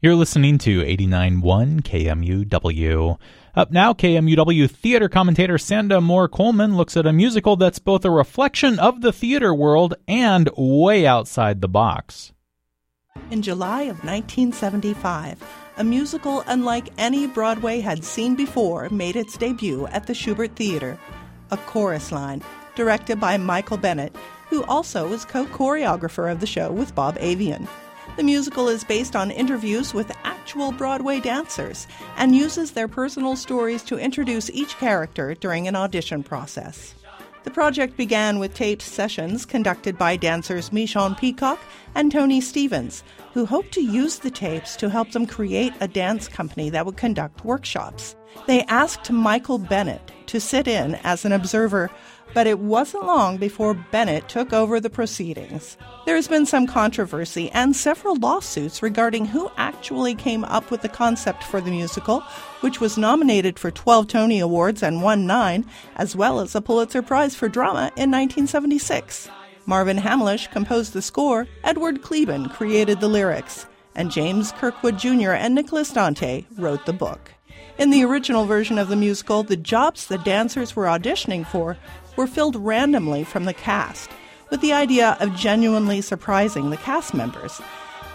You're listening to 89.1 KMUW. Up now, KMUW theater commentator Sanda Moore Coleman looks at a musical that's both a reflection of the theater world and way outside the box. In July of 1975, a musical unlike any Broadway had seen before made its debut at the Shubert Theater, A Chorus Line, directed by Michael Bennett, who also was co choreographer of the show with Bob Avian. The musical is based on interviews with actual Broadway dancers and uses their personal stories to introduce each character during an audition process. The project began with taped sessions conducted by dancers Michon Peacock and Tony Stevens, who hoped to use the tapes to help them create a dance company that would conduct workshops. They asked Michael Bennett to sit in as an observer but it wasn't long before Bennett took over the proceedings. There has been some controversy and several lawsuits regarding who actually came up with the concept for the musical, which was nominated for 12 Tony Awards and won nine, as well as a Pulitzer Prize for Drama in 1976. Marvin Hamlisch composed the score, Edward Kleban created the lyrics, and James Kirkwood Jr. and Nicholas Dante wrote the book. In the original version of the musical, the jobs the dancers were auditioning for were filled randomly from the cast, with the idea of genuinely surprising the cast members.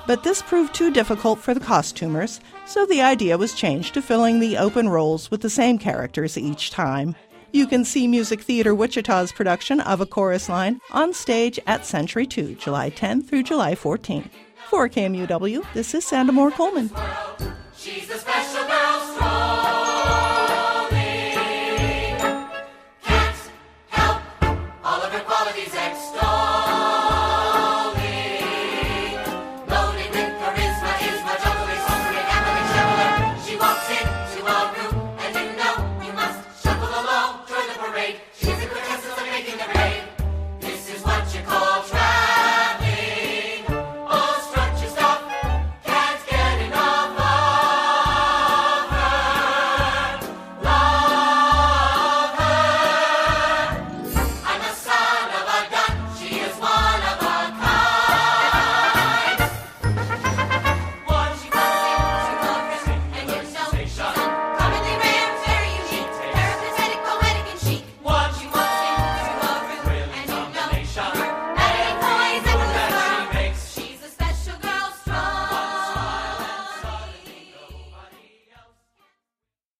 But this proved too difficult for the costumers, so the idea was changed to filling the open roles with the same characters each time. You can see Music Theater Wichita's production of A Chorus Line on stage at Century 2, July 10 through July 14. For KMUW, this is Sanda Moore Coleman.